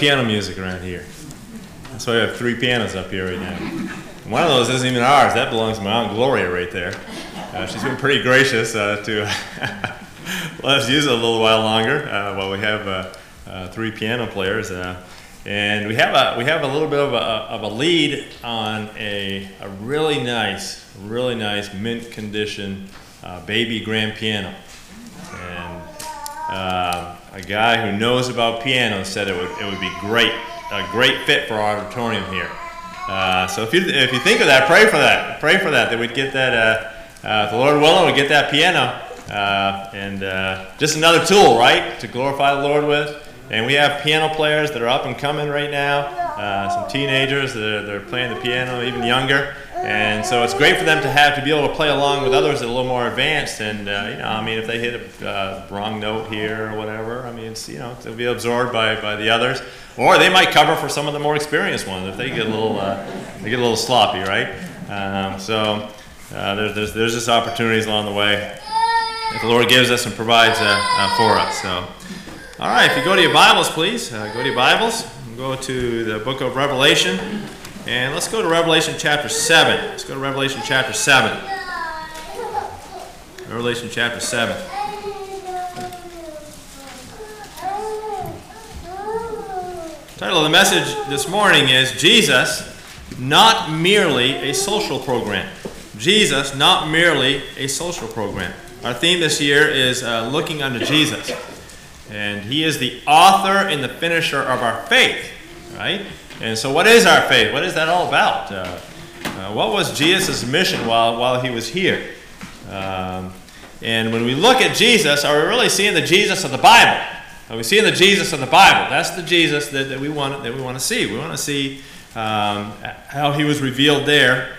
piano music around here. That's why we have three pianos up here right now. One of those isn't even ours. That belongs to my Aunt Gloria right there. Uh, she's been pretty gracious uh, to let us use it a little while longer uh, while we have uh, uh, three piano players. Uh, and we have a we have a little bit of a, of a lead on a, a really nice, really nice mint condition baby grand piano. And a guy who knows about piano said it would, it would be great, a great fit for our auditorium here. Uh, so if you, if you think of that, pray for that. Pray for that, that we'd get that, uh, uh, the Lord willing, we'd get that piano. Uh, and just another tool, right, to glorify the Lord with. And we have piano players that are up and coming right now, some teenagers that are, that are playing the piano, even younger. And so it's great for them to have to be able to play along with others that are a little more advanced. And uh, you know, I mean, if they hit a uh, wrong note here or whatever, I mean, it's you know, they'll be absorbed by, by the others, or they might cover for some of the more experienced ones if they get a little uh, they get a little sloppy, right? Um, so uh, there's, there's there's just opportunities along the way that the Lord gives us and provides uh, uh, for us. So, all right, if you go to your Bibles, please go to your Bibles. Go to the book of Revelation. And let's go to Revelation chapter 7. Let's go to Revelation chapter 7. Revelation chapter 7. The title of the message this morning is Jesus, not merely a social program. Jesus, not merely a social program. Our theme this year is uh, looking unto Jesus. And he is the author and the finisher of our faith, right? And so, what is our faith? What is that all about? Uh, uh, what was Jesus' mission while, while he was here? Um, and when we look at Jesus, are we really seeing the Jesus of the Bible? Are we seeing the Jesus of the Bible? That's the Jesus that, that we want that we want to see. We want to see um, how he was revealed there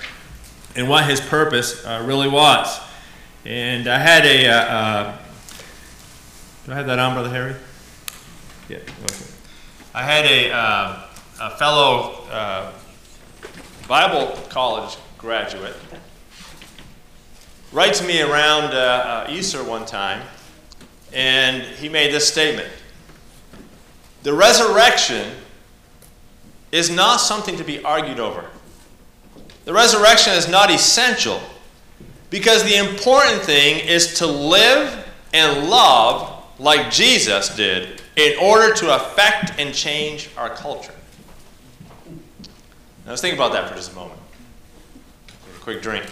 and what his purpose uh, really was. And I had a. Uh, uh, do I have that on, Brother Harry? Yeah. Okay. I had a uh, a fellow uh, Bible college graduate writes me around uh, uh, Easter one time, and he made this statement The resurrection is not something to be argued over. The resurrection is not essential because the important thing is to live and love like Jesus did in order to affect and change our culture. Now let's think about that for just a moment. A quick drink.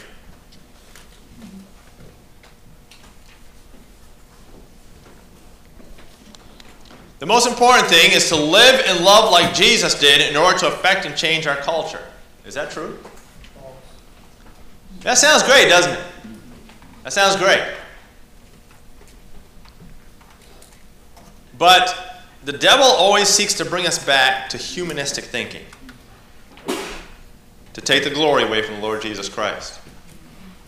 The most important thing is to live and love like Jesus did in order to affect and change our culture. Is that true? That sounds great, doesn't it? That sounds great. But the devil always seeks to bring us back to humanistic thinking to take the glory away from the Lord Jesus Christ,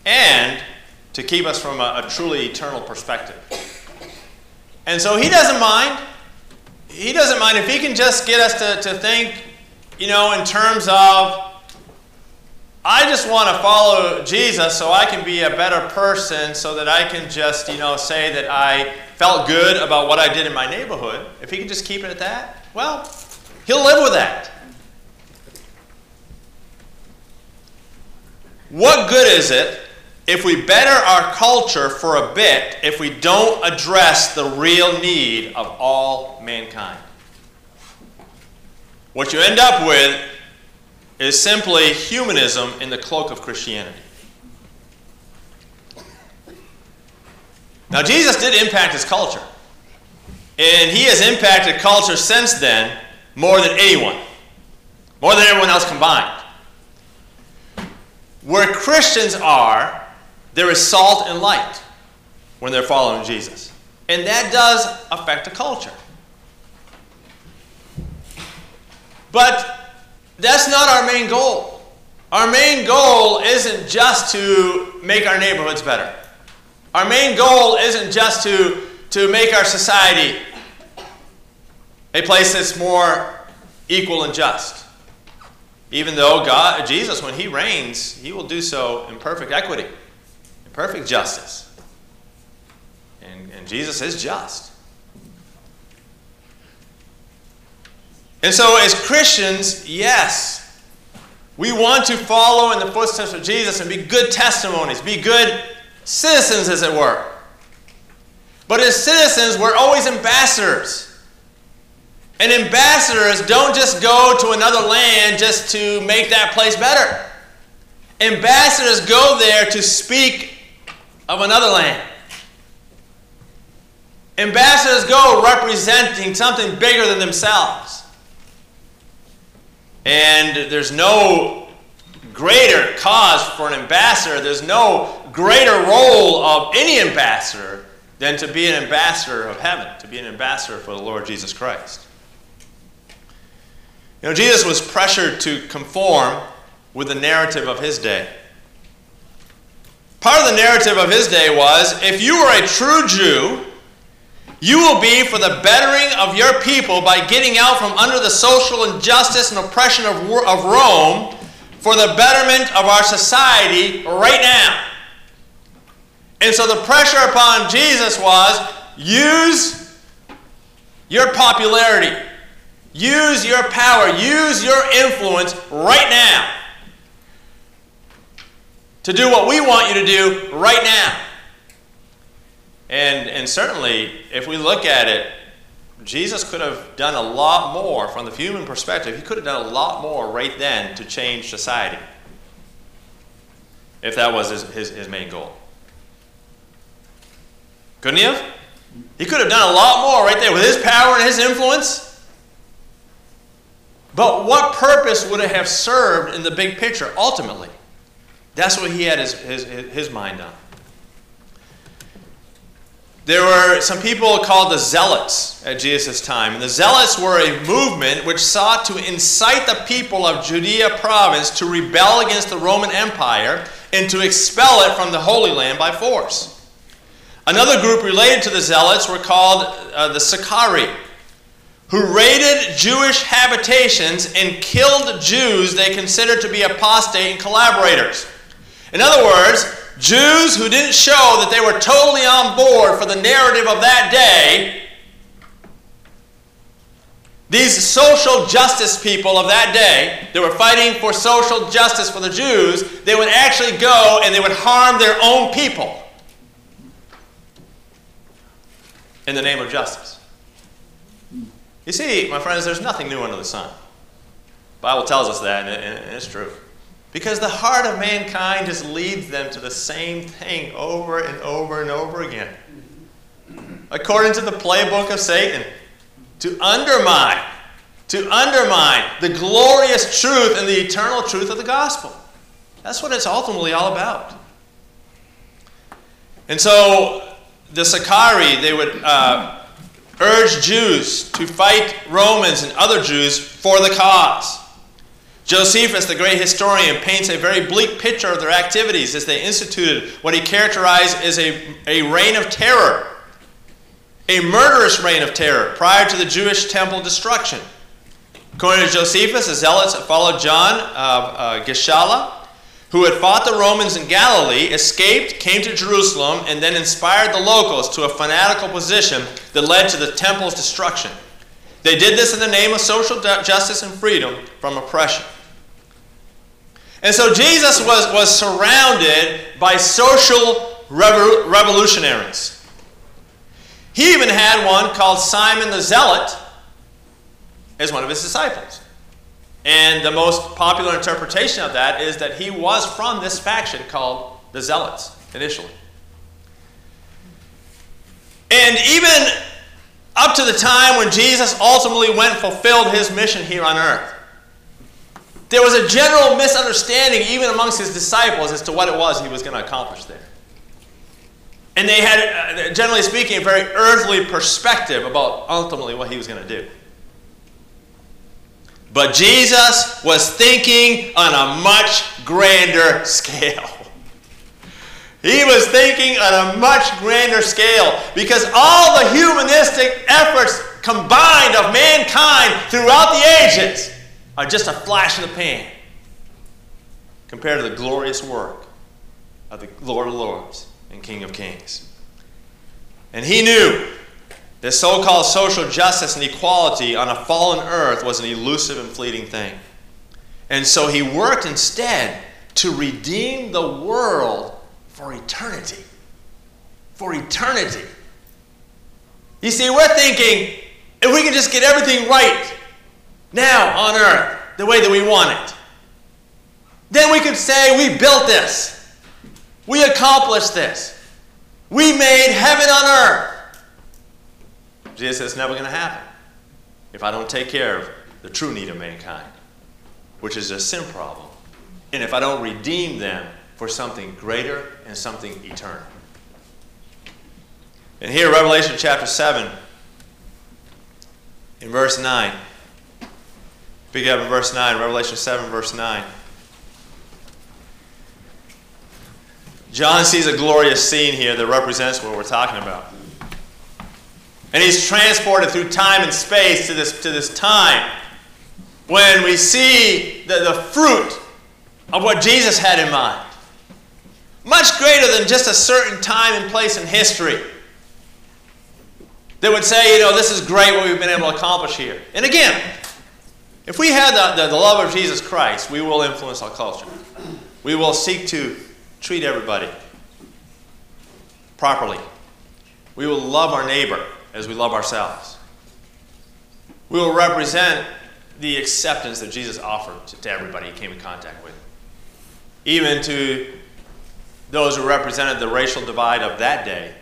and to keep us from a, a truly eternal perspective. And so he doesn't mind. He doesn't mind if he can just get us to, to think, you know, in terms of, I just want to follow Jesus so I can be a better person so that I can just, you know, say that I felt good about what I did in my neighborhood. If he can just keep it at that, well, he'll live with that. What good is it if we better our culture for a bit if we don't address the real need of all mankind? What you end up with is simply humanism in the cloak of Christianity. Now, Jesus did impact his culture. And he has impacted culture since then more than anyone, more than everyone else combined. Where Christians are, there is salt and light when they're following Jesus. And that does affect the culture. But that's not our main goal. Our main goal isn't just to make our neighborhoods better. Our main goal isn't just to, to make our society a place that's more equal and just. Even though God, Jesus, when he reigns, he will do so in perfect equity, in perfect justice. And, and Jesus is just. And so, as Christians, yes, we want to follow in the footsteps of Jesus and be good testimonies, be good citizens, as it were. But as citizens, we're always ambassadors. And ambassadors don't just go to another land just to make that place better. Ambassadors go there to speak of another land. Ambassadors go representing something bigger than themselves. And there's no greater cause for an ambassador, there's no greater role of any ambassador than to be an ambassador of heaven, to be an ambassador for the Lord Jesus Christ. You know, Jesus was pressured to conform with the narrative of his day. Part of the narrative of his day was if you were a true Jew, you will be for the bettering of your people by getting out from under the social injustice and oppression of, of Rome for the betterment of our society right now. And so the pressure upon Jesus was use your popularity, use your power, use your influence right now to do what we want you to do right now. And, and certainly, if we look at it, Jesus could have done a lot more from the human perspective. He could have done a lot more right then to change society if that was his, his, his main goal. Couldn't he have? He could have done a lot more right there with his power and his influence. But what purpose would it have served in the big picture ultimately? That's what he had his, his, his mind on. There were some people called the Zealots at Jesus' time. And the Zealots were a movement which sought to incite the people of Judea province to rebel against the Roman Empire and to expel it from the Holy Land by force. Another group related to the Zealots were called uh, the Sicarii, who raided Jewish habitations and killed Jews they considered to be apostate and collaborators. In other words, Jews who didn't show that they were totally on board for the narrative of that day, these social justice people of that day that were fighting for social justice for the Jews, they would actually go and they would harm their own people in the name of justice. You see, my friends, there's nothing new under the sun. The Bible tells us that, and it's true. Because the heart of mankind just leads them to the same thing over and over and over again. According to the playbook of Satan, to undermine, to undermine the glorious truth and the eternal truth of the gospel. That's what it's ultimately all about. And so the Sicarii, they would uh, urge Jews to fight Romans and other Jews for the cause. Josephus, the great historian, paints a very bleak picture of their activities as they instituted what he characterized as a, a reign of terror, a murderous reign of terror prior to the Jewish temple destruction. According to Josephus, the zealots followed John of uh, Gischala, who had fought the Romans in Galilee, escaped, came to Jerusalem, and then inspired the locals to a fanatical position that led to the temple's destruction. They did this in the name of social justice and freedom from oppression. And so Jesus was, was surrounded by social revolutionaries. He even had one called Simon the Zealot as one of his disciples. And the most popular interpretation of that is that he was from this faction called the Zealots initially. And even up to the time when Jesus ultimately went and fulfilled his mission here on earth. There was a general misunderstanding, even amongst his disciples, as to what it was he was going to accomplish there. And they had, uh, generally speaking, a very earthly perspective about ultimately what he was going to do. But Jesus was thinking on a much grander scale. He was thinking on a much grander scale because all the humanistic efforts combined of mankind throughout the ages are just a flash in the pan compared to the glorious work of the Lord of Lords and King of Kings. And he knew that so called social justice and equality on a fallen earth was an elusive and fleeting thing. And so he worked instead to redeem the world for eternity. For eternity. You see, we're thinking if we can just get everything right now on earth the way that we want it, then we could say we built this. We accomplished this. We made heaven on earth. Jesus says it's never going to happen if I don't take care of the true need of mankind, which is a sin problem, and if I don't redeem them for something greater and something eternal. And here, Revelation chapter 7, in verse 9. Pick up in verse 9, Revelation 7, verse 9. John sees a glorious scene here that represents what we're talking about. And he's transported through time and space to this, to this time when we see the, the fruit of what Jesus had in mind. Much greater than just a certain time and place in history that would say, you know, this is great what we've been able to accomplish here. And again, if we had the, the, the love of Jesus Christ, we will influence our culture. We will seek to treat everybody properly. We will love our neighbor as we love ourselves. We will represent the acceptance that Jesus offered to, to everybody he came in contact with, even to those who represented the racial divide of that day.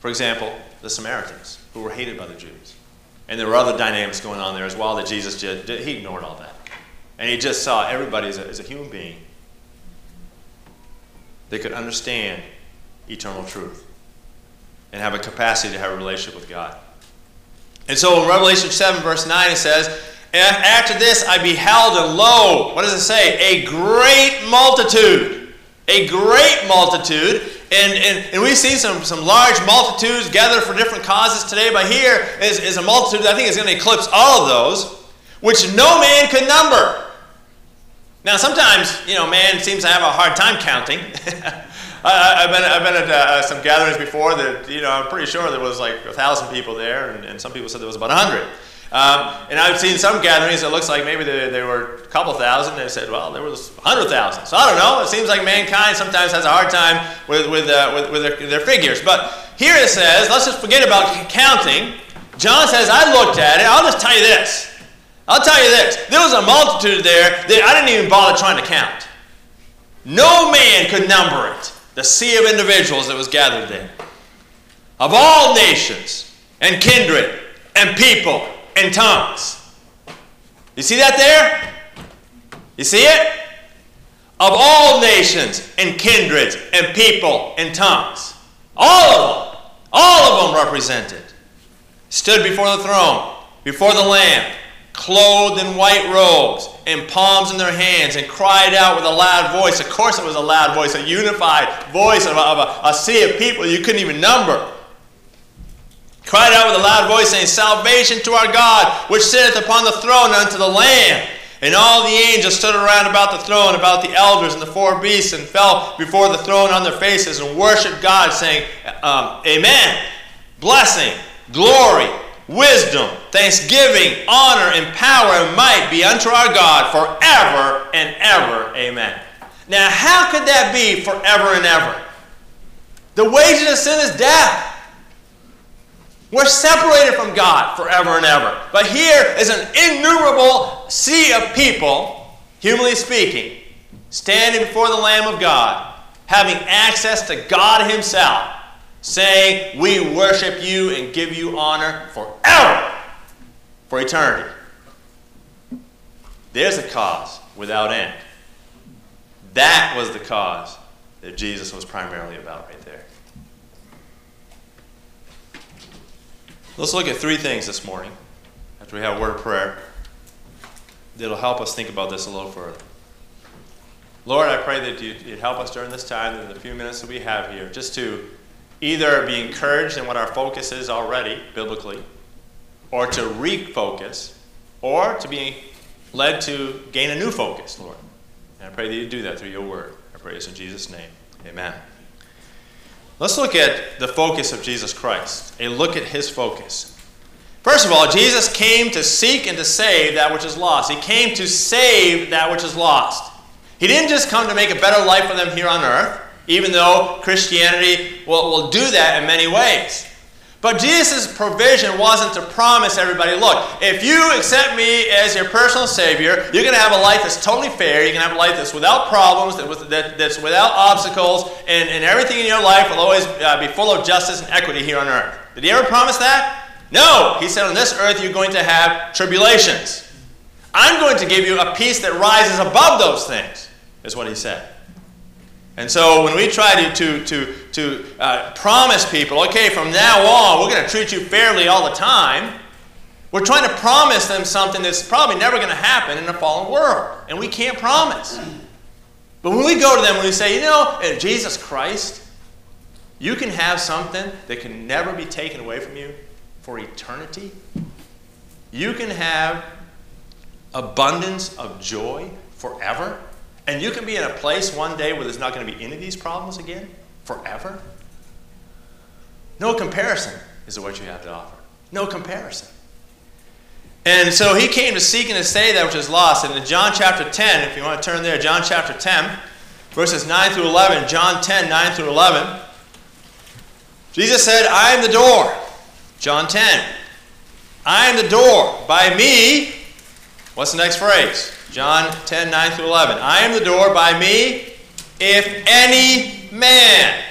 For example, the Samaritans, who were hated by the Jews. And there were other dynamics going on there as well that Jesus just, he ignored all that. And he just saw everybody as a, as a human being that could understand eternal truth and have a capacity to have a relationship with God. And so in Revelation 7, verse 9, it says, After this I beheld, and lo, what does it say? A great multitude. A great multitude. And, and, and we've seen some, some large multitudes gathered for different causes today, but here is, is a multitude that I think is going to eclipse all of those, which no man could number. Now, sometimes, you know, man seems to have a hard time counting. I, have been, I've been at uh, some gatherings before that, you know, I'm pretty sure there was like a thousand people there, and, and some people said there was about a hundred. Um, and I've seen some gatherings that looks like maybe there, they were a couple thousand. They said, well, there was a hundred thousand. So I don't know. It seems like mankind sometimes has a hard time with, with, uh, with, with their, their figures. But here it says, let's just forget about counting. John says, I looked at it. I'll just tell you this. I'll tell you this. There was a multitude there that I didn't even bother trying to count. No man could number it the sea of individuals that was gathered there, of all nations and kindred and people and tongues. You see that there? You see it? Of all nations and kindreds and people and tongues. All of them, all of them represented, stood before the throne, before the Lamb, clothed in white robes and palms in their hands and cried out with a loud voice. Of course, it was a loud voice, a unified voice of a, of a, a sea of people you couldn't even number. Cried out with a loud voice, saying, Salvation to our God, which sitteth upon the throne unto the Lamb. And all the angels stood around about the throne, about the elders and the four beasts, and fell before the throne on their faces and worshiped God, saying, um, Amen. Blessing, glory, wisdom, thanksgiving, honor, and power and might be unto our God forever and ever. Amen. Now, how could that be forever and ever? The wages of sin is death. We're separated from God forever and ever. But here is an innumerable sea of people, humanly speaking, standing before the Lamb of God, having access to God Himself saying, We worship you and give you honor forever, for eternity. There's a cause without end. That was the cause that Jesus was primarily about right there. Let's look at three things this morning after we have a word of prayer that'll help us think about this a little further. Lord, I pray that you'd help us during this time, in the few minutes that we have here, just to either be encouraged in what our focus is already, biblically, or to refocus, or to be led to gain a new focus, Lord. And I pray that you do that through your word. I pray this in Jesus' name. Amen. Let's look at the focus of Jesus Christ, a look at his focus. First of all, Jesus came to seek and to save that which is lost. He came to save that which is lost. He didn't just come to make a better life for them here on earth, even though Christianity will, will do that in many ways. But Jesus' provision wasn't to promise everybody, look, if you accept me as your personal Savior, you're going to have a life that's totally fair. You're going to have a life that's without problems, that, that, that's without obstacles, and, and everything in your life will always uh, be full of justice and equity here on earth. Did he ever promise that? No. He said, on this earth, you're going to have tribulations. I'm going to give you a peace that rises above those things, is what he said. And so when we try to, to, to, to uh, promise people, okay, from now on, we're going to treat you fairly all the time, we're trying to promise them something that's probably never going to happen in a fallen world. And we can't promise. But when we go to them and we say, you know, in Jesus Christ, you can have something that can never be taken away from you for eternity. You can have abundance of joy forever. And you can be in a place one day where there's not going to be any of these problems again forever. No comparison is what you have to offer. No comparison. And so he came to seek and to save that which is lost. And in John chapter 10, if you want to turn there, John chapter 10, verses 9 through 11, John 10, 9 through 11, Jesus said, I am the door. John 10. I am the door. By me, what's the next phrase? John 10, 9 through 11. I am the door by me. If any man,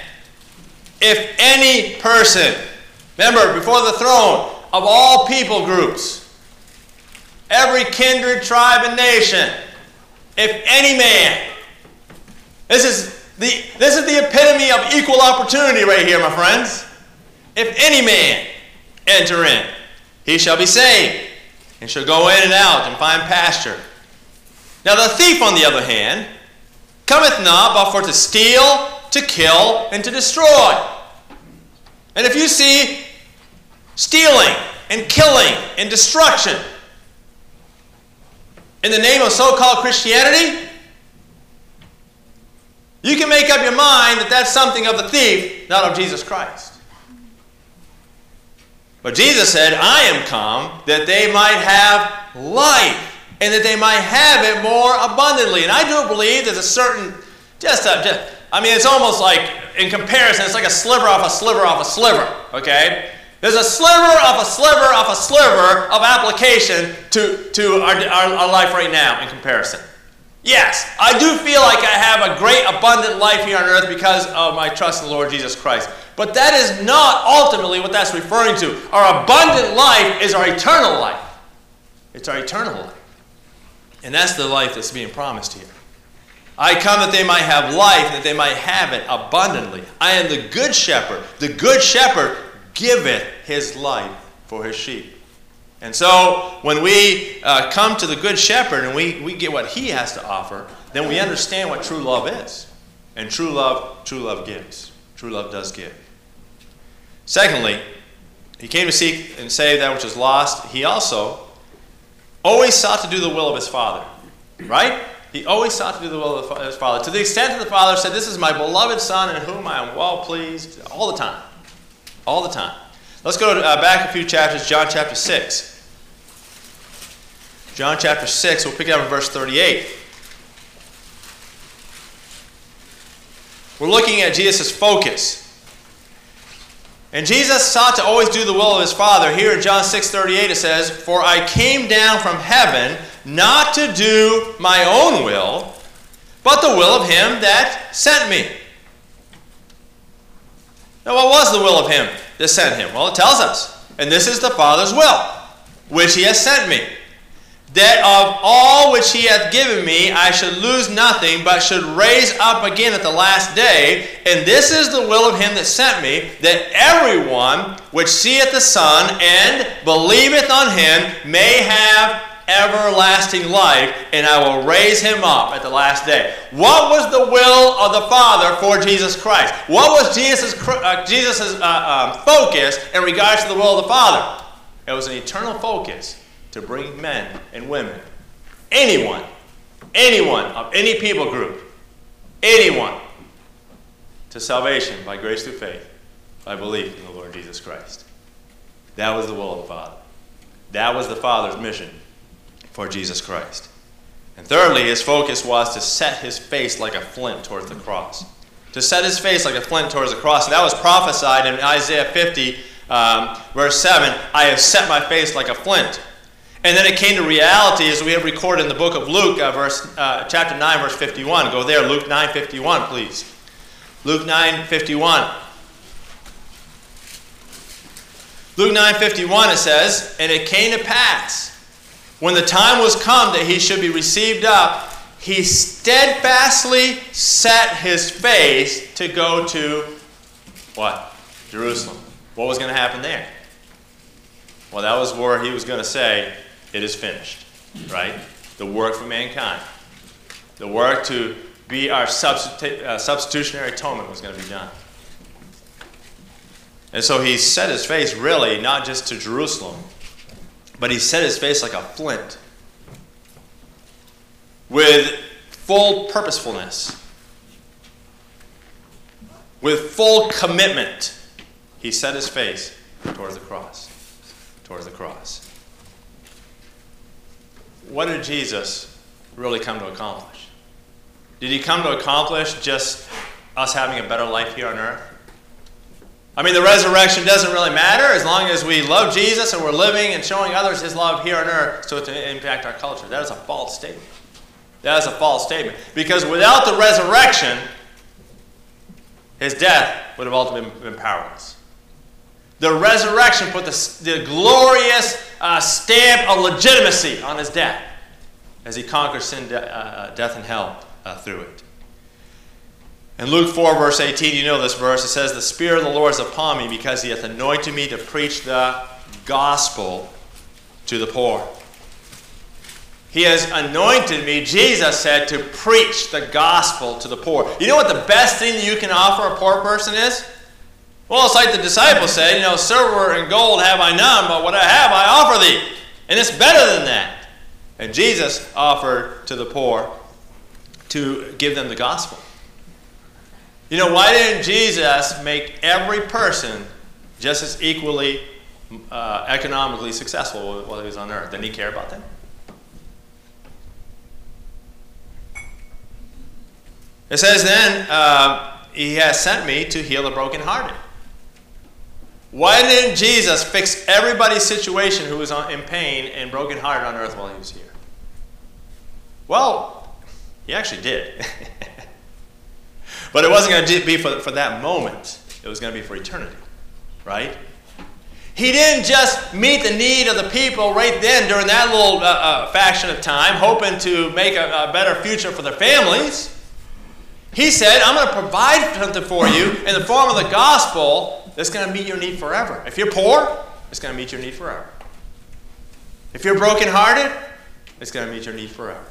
if any person, remember, before the throne of all people groups, every kindred, tribe, and nation, if any man, this is the, this is the epitome of equal opportunity right here, my friends. If any man enter in, he shall be saved, and shall go in and out and find pasture. Now the thief, on the other hand, cometh not but for to steal, to kill, and to destroy. And if you see stealing and killing and destruction in the name of so called Christianity, you can make up your mind that that's something of the thief, not of Jesus Christ. But Jesus said, I am come that they might have life and that they might have it more abundantly. And I do believe there's a certain, just, a, just I mean, it's almost like, in comparison, it's like a sliver off a sliver off a sliver, okay? There's a sliver of a sliver of a sliver of application to, to our, our, our life right now in comparison. Yes, I do feel like I have a great abundant life here on earth because of my trust in the Lord Jesus Christ. But that is not ultimately what that's referring to. Our abundant life is our eternal life. It's our eternal life. And that's the life that's being promised here. I come that they might have life, that they might have it abundantly. I am the good shepherd. The good shepherd giveth his life for his sheep. And so when we uh, come to the good shepherd and we, we get what he has to offer, then we understand what true love is. And true love, true love gives. True love does give. Secondly, he came to seek and save that which is lost. He also always sought to do the will of his Father. Right? He always sought to do the will of his Father. To the extent that the Father said, This is my beloved Son in whom I am well pleased, all the time. All the time. Let's go to, uh, back a few chapters, John chapter 6. John chapter 6, we'll pick it up in verse 38. We're looking at Jesus' focus. And Jesus sought to always do the will of his Father. Here in John 6 38 it says, For I came down from heaven not to do my own will, but the will of him that sent me. Now, what was the will of him that sent him? Well, it tells us. And this is the Father's will, which he has sent me that of all which he hath given me I should lose nothing, but should raise up again at the last day. And this is the will of him that sent me, that everyone which seeth the Son and believeth on him may have everlasting life, and I will raise him up at the last day. What was the will of the Father for Jesus Christ? What was Jesus' uh, Jesus's, uh, um, focus in regards to the will of the Father? It was an eternal focus to bring men and women, anyone, anyone of any people group, anyone, to salvation by grace through faith, by belief in the Lord Jesus Christ. That was the will of the Father. That was the Father's mission for Jesus Christ. And thirdly, his focus was to set his face like a flint towards the cross. To set his face like a flint towards the cross. And that was prophesied in Isaiah 50, um, verse 7 I have set my face like a flint. And then it came to reality as we have recorded in the book of Luke, uh, verse, uh, chapter 9, verse 51. Go there, Luke 9, 51, please. Luke 9, 51. Luke 9, 51, it says, And it came to pass, when the time was come that he should be received up, he steadfastly set his face to go to what? Jerusalem. What was going to happen there? Well, that was where he was going to say, It is finished, right? The work for mankind. The work to be our substitu- uh, substitutionary atonement was going to be done. And so he set his face really not just to Jerusalem, but he set his face like a flint with full purposefulness, with full commitment. He set his face towards the cross. Towards the cross. What did Jesus really come to accomplish? Did he come to accomplish just us having a better life here on earth? I mean, the resurrection doesn't really matter as long as we love Jesus and we're living and showing others his love here on earth so it to impact our culture. That is a false statement. That is a false statement. Because without the resurrection, his death would have ultimately been powerless. The resurrection put the, the glorious uh, stamp of legitimacy on his death as he conquered sin, de- uh, death, and hell uh, through it. In Luke 4, verse 18, you know this verse, it says, The Spirit of the Lord is upon me because he hath anointed me to preach the gospel to the poor. He has anointed me, Jesus said, to preach the gospel to the poor. You know what the best thing you can offer a poor person is? Well, it's like the disciples said, you know, silver and gold have I none, but what I have I offer thee. And it's better than that. And Jesus offered to the poor to give them the gospel. You know, why didn't Jesus make every person just as equally uh, economically successful while he was on earth? Didn't he care about them? It says then, uh, he has sent me to heal the brokenhearted. Why didn't Jesus fix everybody's situation who was in pain and brokenhearted on earth while he was here? Well, he actually did. but it wasn't going to be for, for that moment, it was going to be for eternity, right? He didn't just meet the need of the people right then during that little uh, uh, fraction of time, hoping to make a, a better future for their families. He said, I'm going to provide something for you in the form of the gospel that's going to meet your need forever. If you're poor, it's going to meet your need forever. If you're brokenhearted, it's going to meet your need forever.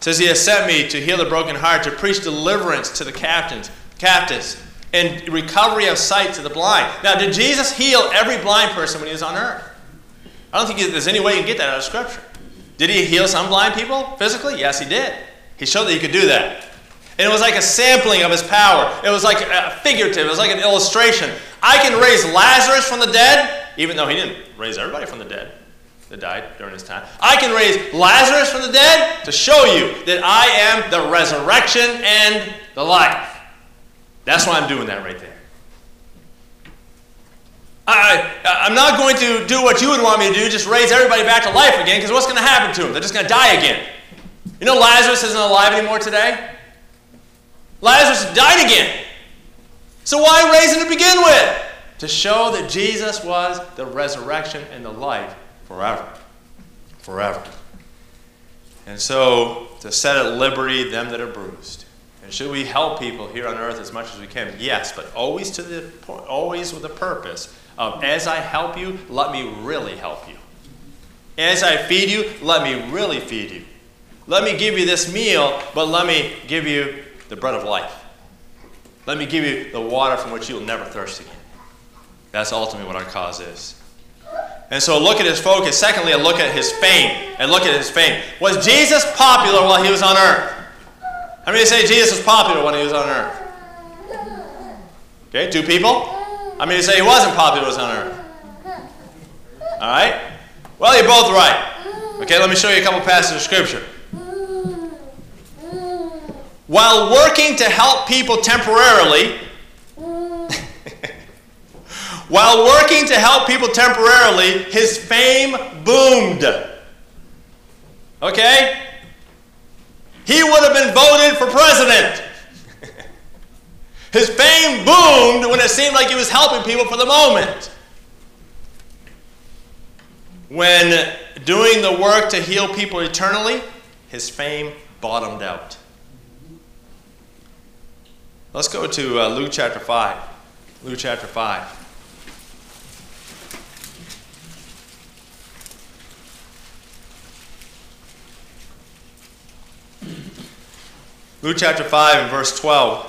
It says he has sent me to heal the broken heart, to preach deliverance to the captains, captives, and recovery of sight to the blind. Now, did Jesus heal every blind person when he was on earth? I don't think there's any way you can get that out of Scripture. Did he heal some blind people physically? Yes, he did. He showed that he could do that. And it was like a sampling of his power. It was like a figurative. It was like an illustration. I can raise Lazarus from the dead, even though he didn't raise everybody from the dead that died during his time. I can raise Lazarus from the dead to show you that I am the resurrection and the life. That's why I'm doing that right there. I, I'm not going to do what you would want me to do, just raise everybody back to life again, because what's going to happen to them? They're just going to die again. You know, Lazarus isn't alive anymore today? Lazarus died again. So why raise him to begin with? To show that Jesus was the resurrection and the life forever. Forever. And so, to set at liberty them that are bruised. And should we help people here on earth as much as we can? Yes, but always to the point, always with the purpose of as I help you, let me really help you. As I feed you, let me really feed you. Let me give you this meal, but let me give you the bread of life. Let me give you the water from which you'll never thirst again. That's ultimately what our cause is. And so look at his focus. Secondly, look at his fame. And look at his fame. Was Jesus popular while he was on earth? How many say Jesus was popular when he was on earth? Okay, two people? Mean, to say he wasn't popular was on earth? All right? Well, you're both right. Okay, let me show you a couple passages of scripture. While working to help people temporarily, while working to help people temporarily, his fame boomed. Okay? He would have been voted for president. His fame boomed when it seemed like he was helping people for the moment. When doing the work to heal people eternally, his fame bottomed out. Let's go to uh, Luke chapter 5. Luke chapter 5. Luke chapter 5 and verse 12.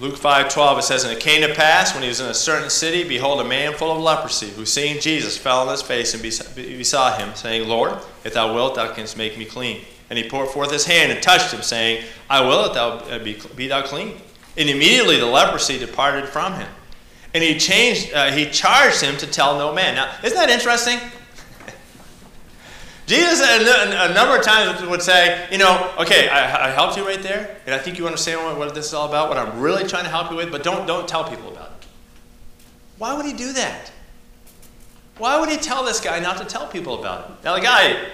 Luke 5:12 it says, And it came to pass when he was in a certain city, behold, a man full of leprosy, who seeing Jesus fell on his face and besought him, saying, Lord, if thou wilt, thou canst make me clean. And he poured forth his hand and touched him, saying, I will that thou uh, be, be thou clean. And immediately the leprosy departed from him. And he changed, uh, he charged him to tell no man. Now, isn't that interesting? Jesus a, number of times would say, you know, okay, I, I, helped you right there, and I think you understand what, what this is all about, what I'm really trying to help you with, but don't, don't tell people about it. Why would he do that? Why would he tell this guy not to tell people about it? Now, the guy,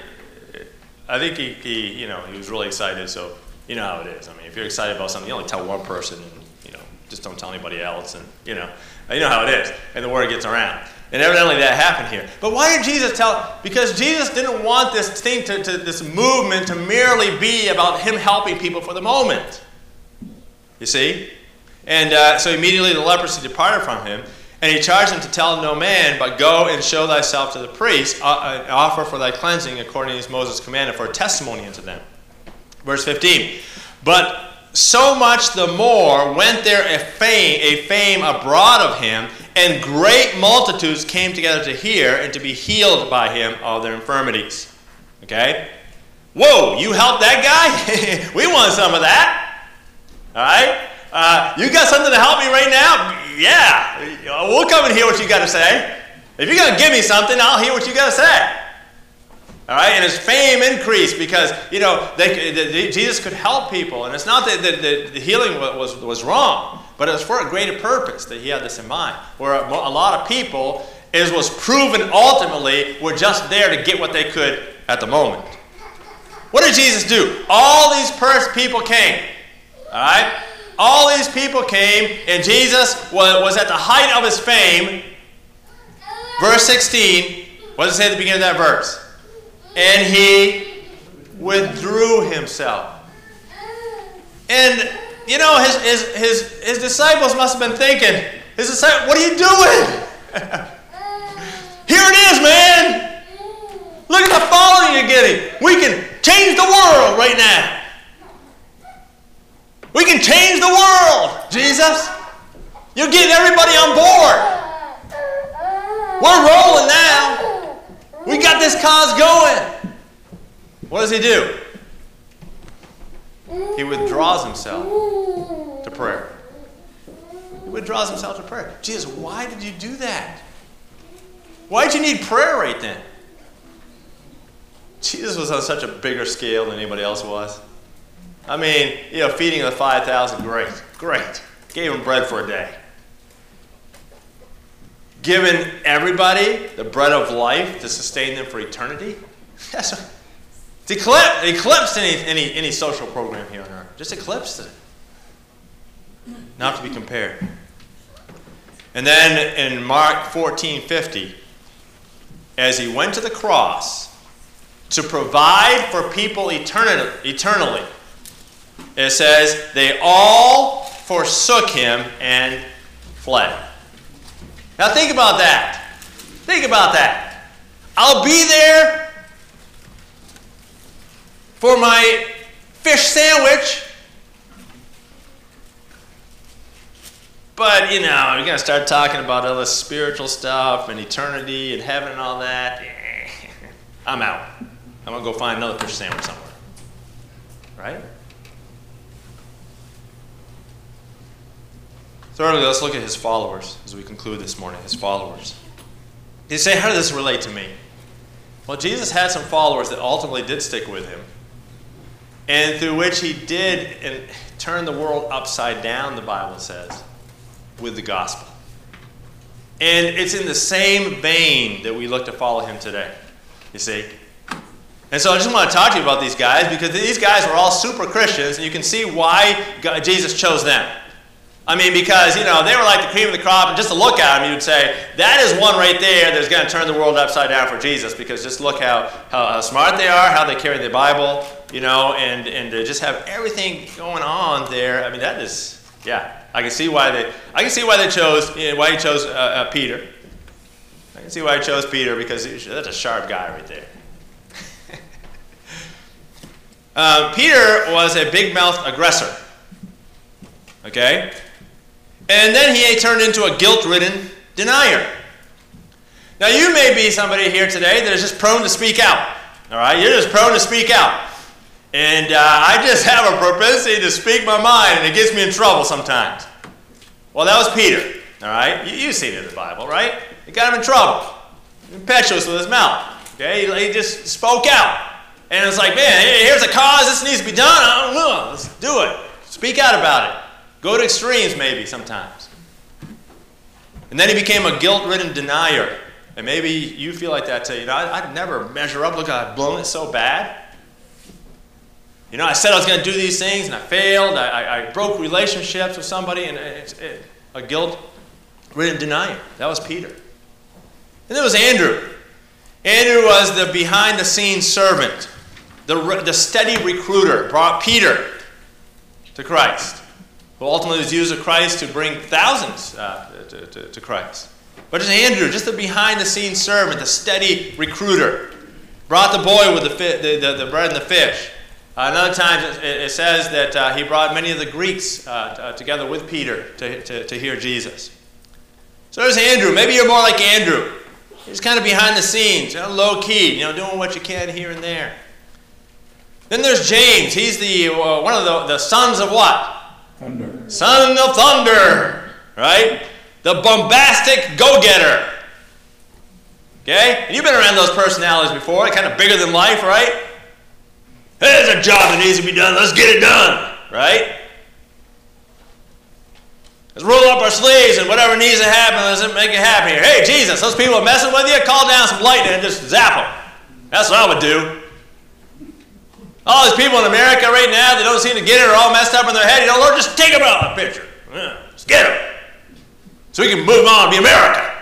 I think he, he you know, he was really excited, so you know how it is. I mean, if you're excited about something, you only tell one person, and, you know, just don't tell anybody else, and, you know, you know how it is, and the word gets around. And evidently that happened here. But why did Jesus tell? Because Jesus didn't want this thing to, to, this movement to merely be about him helping people for the moment. You see? And uh, so immediately the leprosy departed from him, and he charged him to tell no man, but go and show thyself to the priest, uh, uh, offer for thy cleansing according as Moses commanded, for a testimony unto them. Verse 15. But so much the more went there a fame, a fame abroad of him, and great multitudes came together to hear and to be healed by him of their infirmities. Okay? Whoa, you helped that guy? we want some of that. All right? Uh, you got something to help me right now? Yeah. We'll come and hear what you got to say. If you're going to give me something, I'll hear what you got to say. All right, and his fame increased because you know they, Jesus could help people, and it's not that the, the, healing was, was wrong, but it was for a greater purpose that he had this in mind. Where a, a lot of people, as was proven ultimately, were just there to get what they could at the moment. What did Jesus do? All these people came. All right, all these people came, and Jesus was, was at the height of his fame. Verse 16. What does it say at the beginning of that verse? And he withdrew himself. And you know, his, his, his, his disciples must have been thinking, his disciples, what are you doing? Here it is, man. Look at the following you're getting. We can change the world right now. We can change the world, Jesus. You're getting everybody on board. We're rolling now. We got this cause going. What does he do? He withdraws himself to prayer. He withdraws himself to prayer. Jesus, why did you do that? Why did you need prayer right then? Jesus was on such a bigger scale than anybody else was. I mean, you know, feeding the 5,000, great, great. Gave him bread for a day given everybody the bread of life to sustain them for eternity? That's it's eclipsed, eclipsed any, any, any social program here on earth. Just eclipsed it. Not to be compared. And then in Mark 14 50, as he went to the cross to provide for people eternally, eternally it says, they all forsook him and fled. Now think about that. Think about that. I'll be there for my fish sandwich. But, you know, you're to start talking about all this spiritual stuff and eternity and heaven and all that. I'm out. I'm to go find another fish sandwich somewhere. Right? Thirdly, let's look at his followers as we conclude this morning. His followers. You say, how does this relate to me? Well, Jesus had some followers that ultimately did stick with him, and through which he did turn the world upside down, the Bible says, with the gospel. And it's in the same vein that we look to follow him today, you see. And so I just want to talk to you about these guys because these guys were all super Christians, and you can see why God, Jesus chose them. I mean, because, you know, they were like the cream of the crop, and just to look at them, you would say, that is one right there that's going to turn the world upside down for Jesus, because just look how, how, how smart they are, how they carry the Bible, you know, and, and to just have everything going on there. I mean, that is, yeah, I can see why they, I can see why they chose, you know, why he chose uh, uh, Peter. I can see why he chose Peter, because that's a sharp guy right there. uh, Peter was a big mouthed aggressor. Okay? And then he turned into a guilt ridden denier. Now, you may be somebody here today that is just prone to speak out. All right? You're just prone to speak out. And uh, I just have a propensity to speak my mind, and it gets me in trouble sometimes. Well, that was Peter. All right? You, you've seen it in the Bible, right? It got him in trouble. Impetuous with his mouth. Okay? He, he just spoke out. And it's like, man, here's a cause. This needs to be done. I don't know. Let's do it. Speak out about it. Go to extremes, maybe, sometimes. And then he became a guilt ridden denier. And maybe you feel like that too. You know, I, would never measure up. Look, I've blown it so bad. You know, I said I was going to do these things and I failed. I, I, broke relationships with somebody and it's it, a guilt ridden denier. That was Peter. And there was Andrew. Andrew was the behind the scenes servant, the, the steady recruiter, brought Peter to Christ who ultimately was used of Christ to bring thousands uh, to, to, to, Christ. But just Andrew, just the behind the scenes servant, the steady recruiter, brought the boy with the, fi- the, the, the, bread and the fish. Uh, another time it, it says that uh, he brought many of the Greeks uh, t- uh, together with Peter to, to, to hear Jesus. So there's Andrew. Maybe you're more like Andrew. He's kind of behind the scenes, you know, low key, you know, doing what you can here and there. Then there's James. He's the uh, one of the, the sons of what? Thunder. Son of thunder, right? The bombastic go getter. Okay? And you've been around those personalities before, kind of bigger than life, right? There's a job that needs to be done. Let's get it done, right? Let's roll up our sleeves and whatever needs to happen, let's make it happen here. Hey, Jesus, those people are messing with you, call down some lightning and just zap them. That's what I would do. All these people in America right now that don't seem to get it are all messed up in their head. You know, Lord, just take them out of the picture. Yeah, just get them. So we can move on and be America.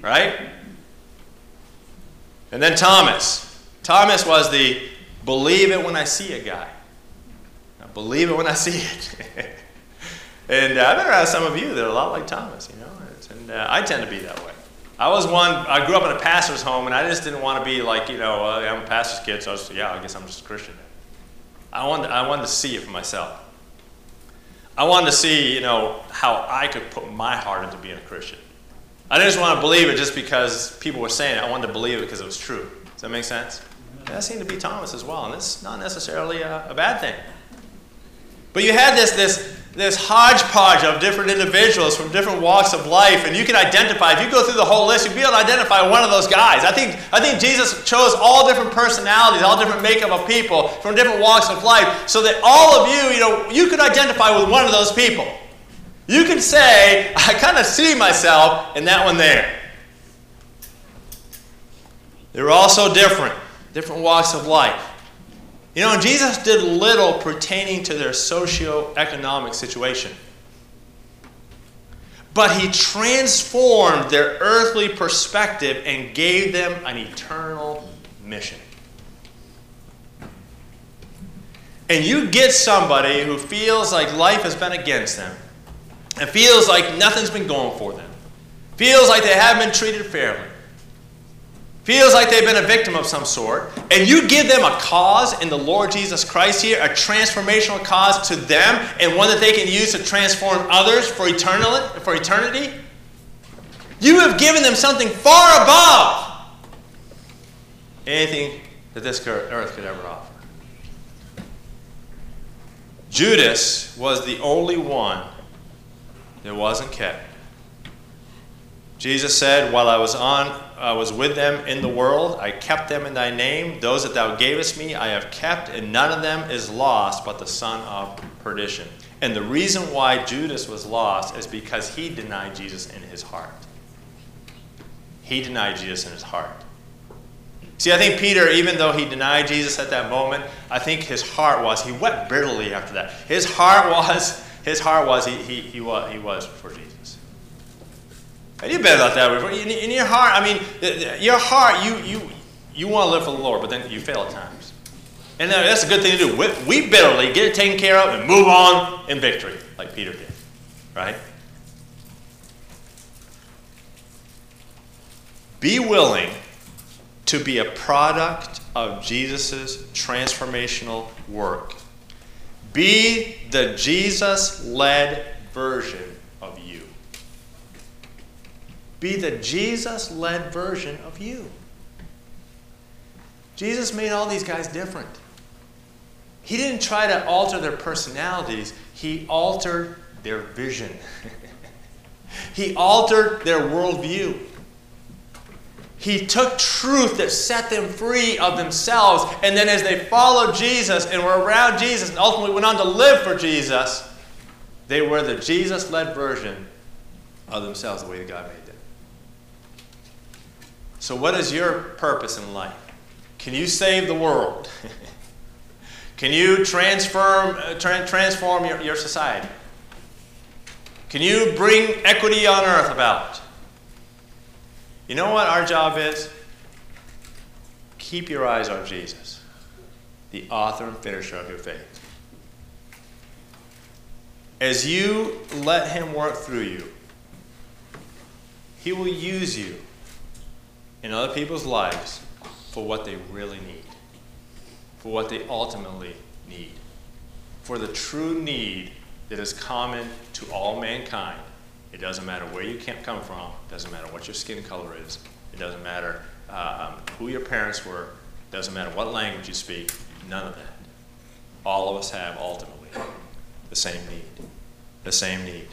Right? And then Thomas. Thomas was the believe it when I see it guy. Now, believe it when I see it. and uh, I've been around some of you that are a lot like Thomas, you know, and uh, I tend to be that way. I was one, I grew up in a pastor's home, and I just didn't want to be like, you know, uh, I'm a pastor's kid, so I was, yeah, I guess I'm just a Christian. I wanted, I wanted to see it for myself. I wanted to see, you know, how I could put my heart into being a Christian. I didn't just want to believe it just because people were saying it. I wanted to believe it because it was true. Does that make sense? That seemed to be Thomas as well, and it's not necessarily a, a bad thing. But you had this, this, this hodgepodge of different individuals from different walks of life, and you can identify, if you go through the whole list, you'll be able to identify one of those guys. I think, I think Jesus chose all different personalities, all different makeup of people from different walks of life, so that all of you, you know, you could identify with one of those people. You can say, I kind of see myself in that one there. They were all so different, different walks of life. You know, Jesus did little pertaining to their socio-economic situation. But he transformed their earthly perspective and gave them an eternal mission. And you get somebody who feels like life has been against them and feels like nothing's been going for them, feels like they haven't been treated fairly, feels like they've been a victim of some sort, and you give them a cause in the Lord Jesus Christ here, a transformational cause to them, and one that they can use to transform others for, eternal, for eternity, you have given them something far above anything that this earth could ever offer. Judas was the only one that wasn't kept. Jesus said, While I was on I was with them in the world, I kept them in thy name. Those that thou gavest me I have kept, and none of them is lost but the son of perdition. And the reason why Judas was lost is because he denied Jesus in his heart. He denied Jesus in his heart. See, I think Peter, even though he denied Jesus at that moment, I think his heart was, he wept bitterly after that. His heart was, his heart was, he, he, he, was, he was for Jesus. And you bet about that. In, in your heart, I mean, your heart, you, you, you want to live for the Lord, but then you fail at times. And that's a good thing to do. We, we bitterly get it taken care of and move on in victory, like Peter did. Right? Be willing to be a product of Jesus' transformational work. Be the Jesus led version. Be the Jesus led version of you. Jesus made all these guys different. He didn't try to alter their personalities, he altered their vision. he altered their worldview. He took truth that set them free of themselves. And then, as they followed Jesus and were around Jesus and ultimately went on to live for Jesus, they were the Jesus led version of themselves, the way that God made. So, what is your purpose in life? Can you save the world? Can you transform, uh, tra- transform your, your society? Can you bring equity on earth about? You know what our job is? Keep your eyes on Jesus, the author and finisher of your faith. As you let Him work through you, He will use you in other people's lives for what they really need, for what they ultimately need, for the true need that is common to all mankind it doesn't matter where you come from. It doesn't matter what your skin color is. It doesn't matter um, who your parents were. It doesn't matter what language you speak. None of that. All of us have ultimately the same need. The same need.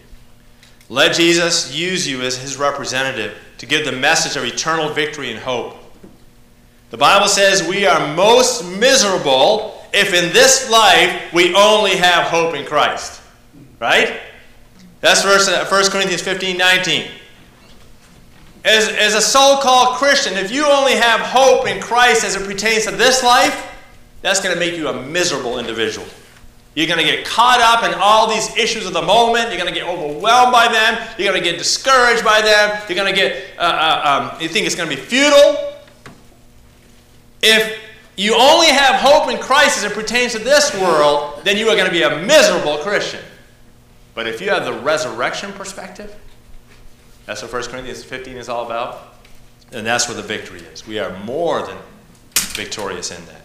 Let Jesus use you as his representative to give the message of eternal victory and hope. The Bible says we are most miserable if in this life we only have hope in Christ. Right? That's verse, uh, 1 Corinthians 15 19. As, as a so called Christian, if you only have hope in Christ as it pertains to this life, that's going to make you a miserable individual. You're going to get caught up in all these issues of the moment. You're going to get overwhelmed by them. You're going to get discouraged by them. You're going to get, uh, uh, um, you think it's going to be futile. If you only have hope in Christ as it pertains to this world, then you are going to be a miserable Christian. But if you have the resurrection perspective, that's what 1 Corinthians 15 is all about, then that's where the victory is. We are more than victorious in that.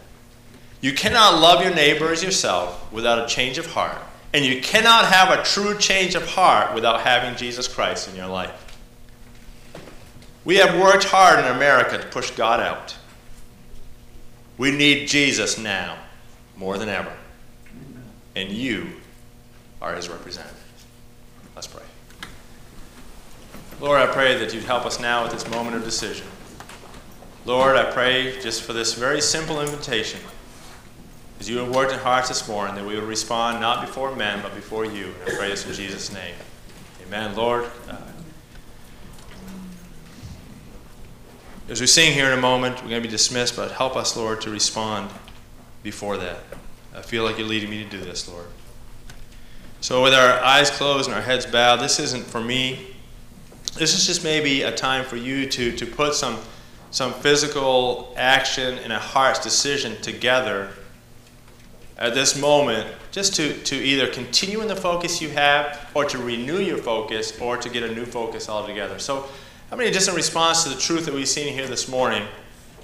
You cannot love your neighbor as yourself without a change of heart. And you cannot have a true change of heart without having Jesus Christ in your life. We have worked hard in America to push God out. We need Jesus now more than ever. And you are his representative. Let's pray. Lord, I pray that you'd help us now at this moment of decision. Lord, I pray just for this very simple invitation. As you have worked in hearts this morning, that we will respond not before men, but before you. And I pray this in Jesus' name. Amen. Lord, uh, as we sing here in a moment, we're going to be dismissed, but help us, Lord, to respond before that. I feel like you're leading me to do this, Lord. So, with our eyes closed and our heads bowed, this isn't for me. This is just maybe a time for you to, to put some, some physical action and a heart's decision together at this moment, just to, to either continue in the focus you have, or to renew your focus, or to get a new focus altogether. So, how many, just in response to the truth that we've seen here this morning,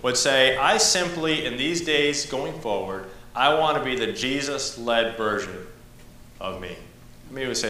would say, I simply, in these days going forward, I want to be the Jesus led version of me. Maybe we say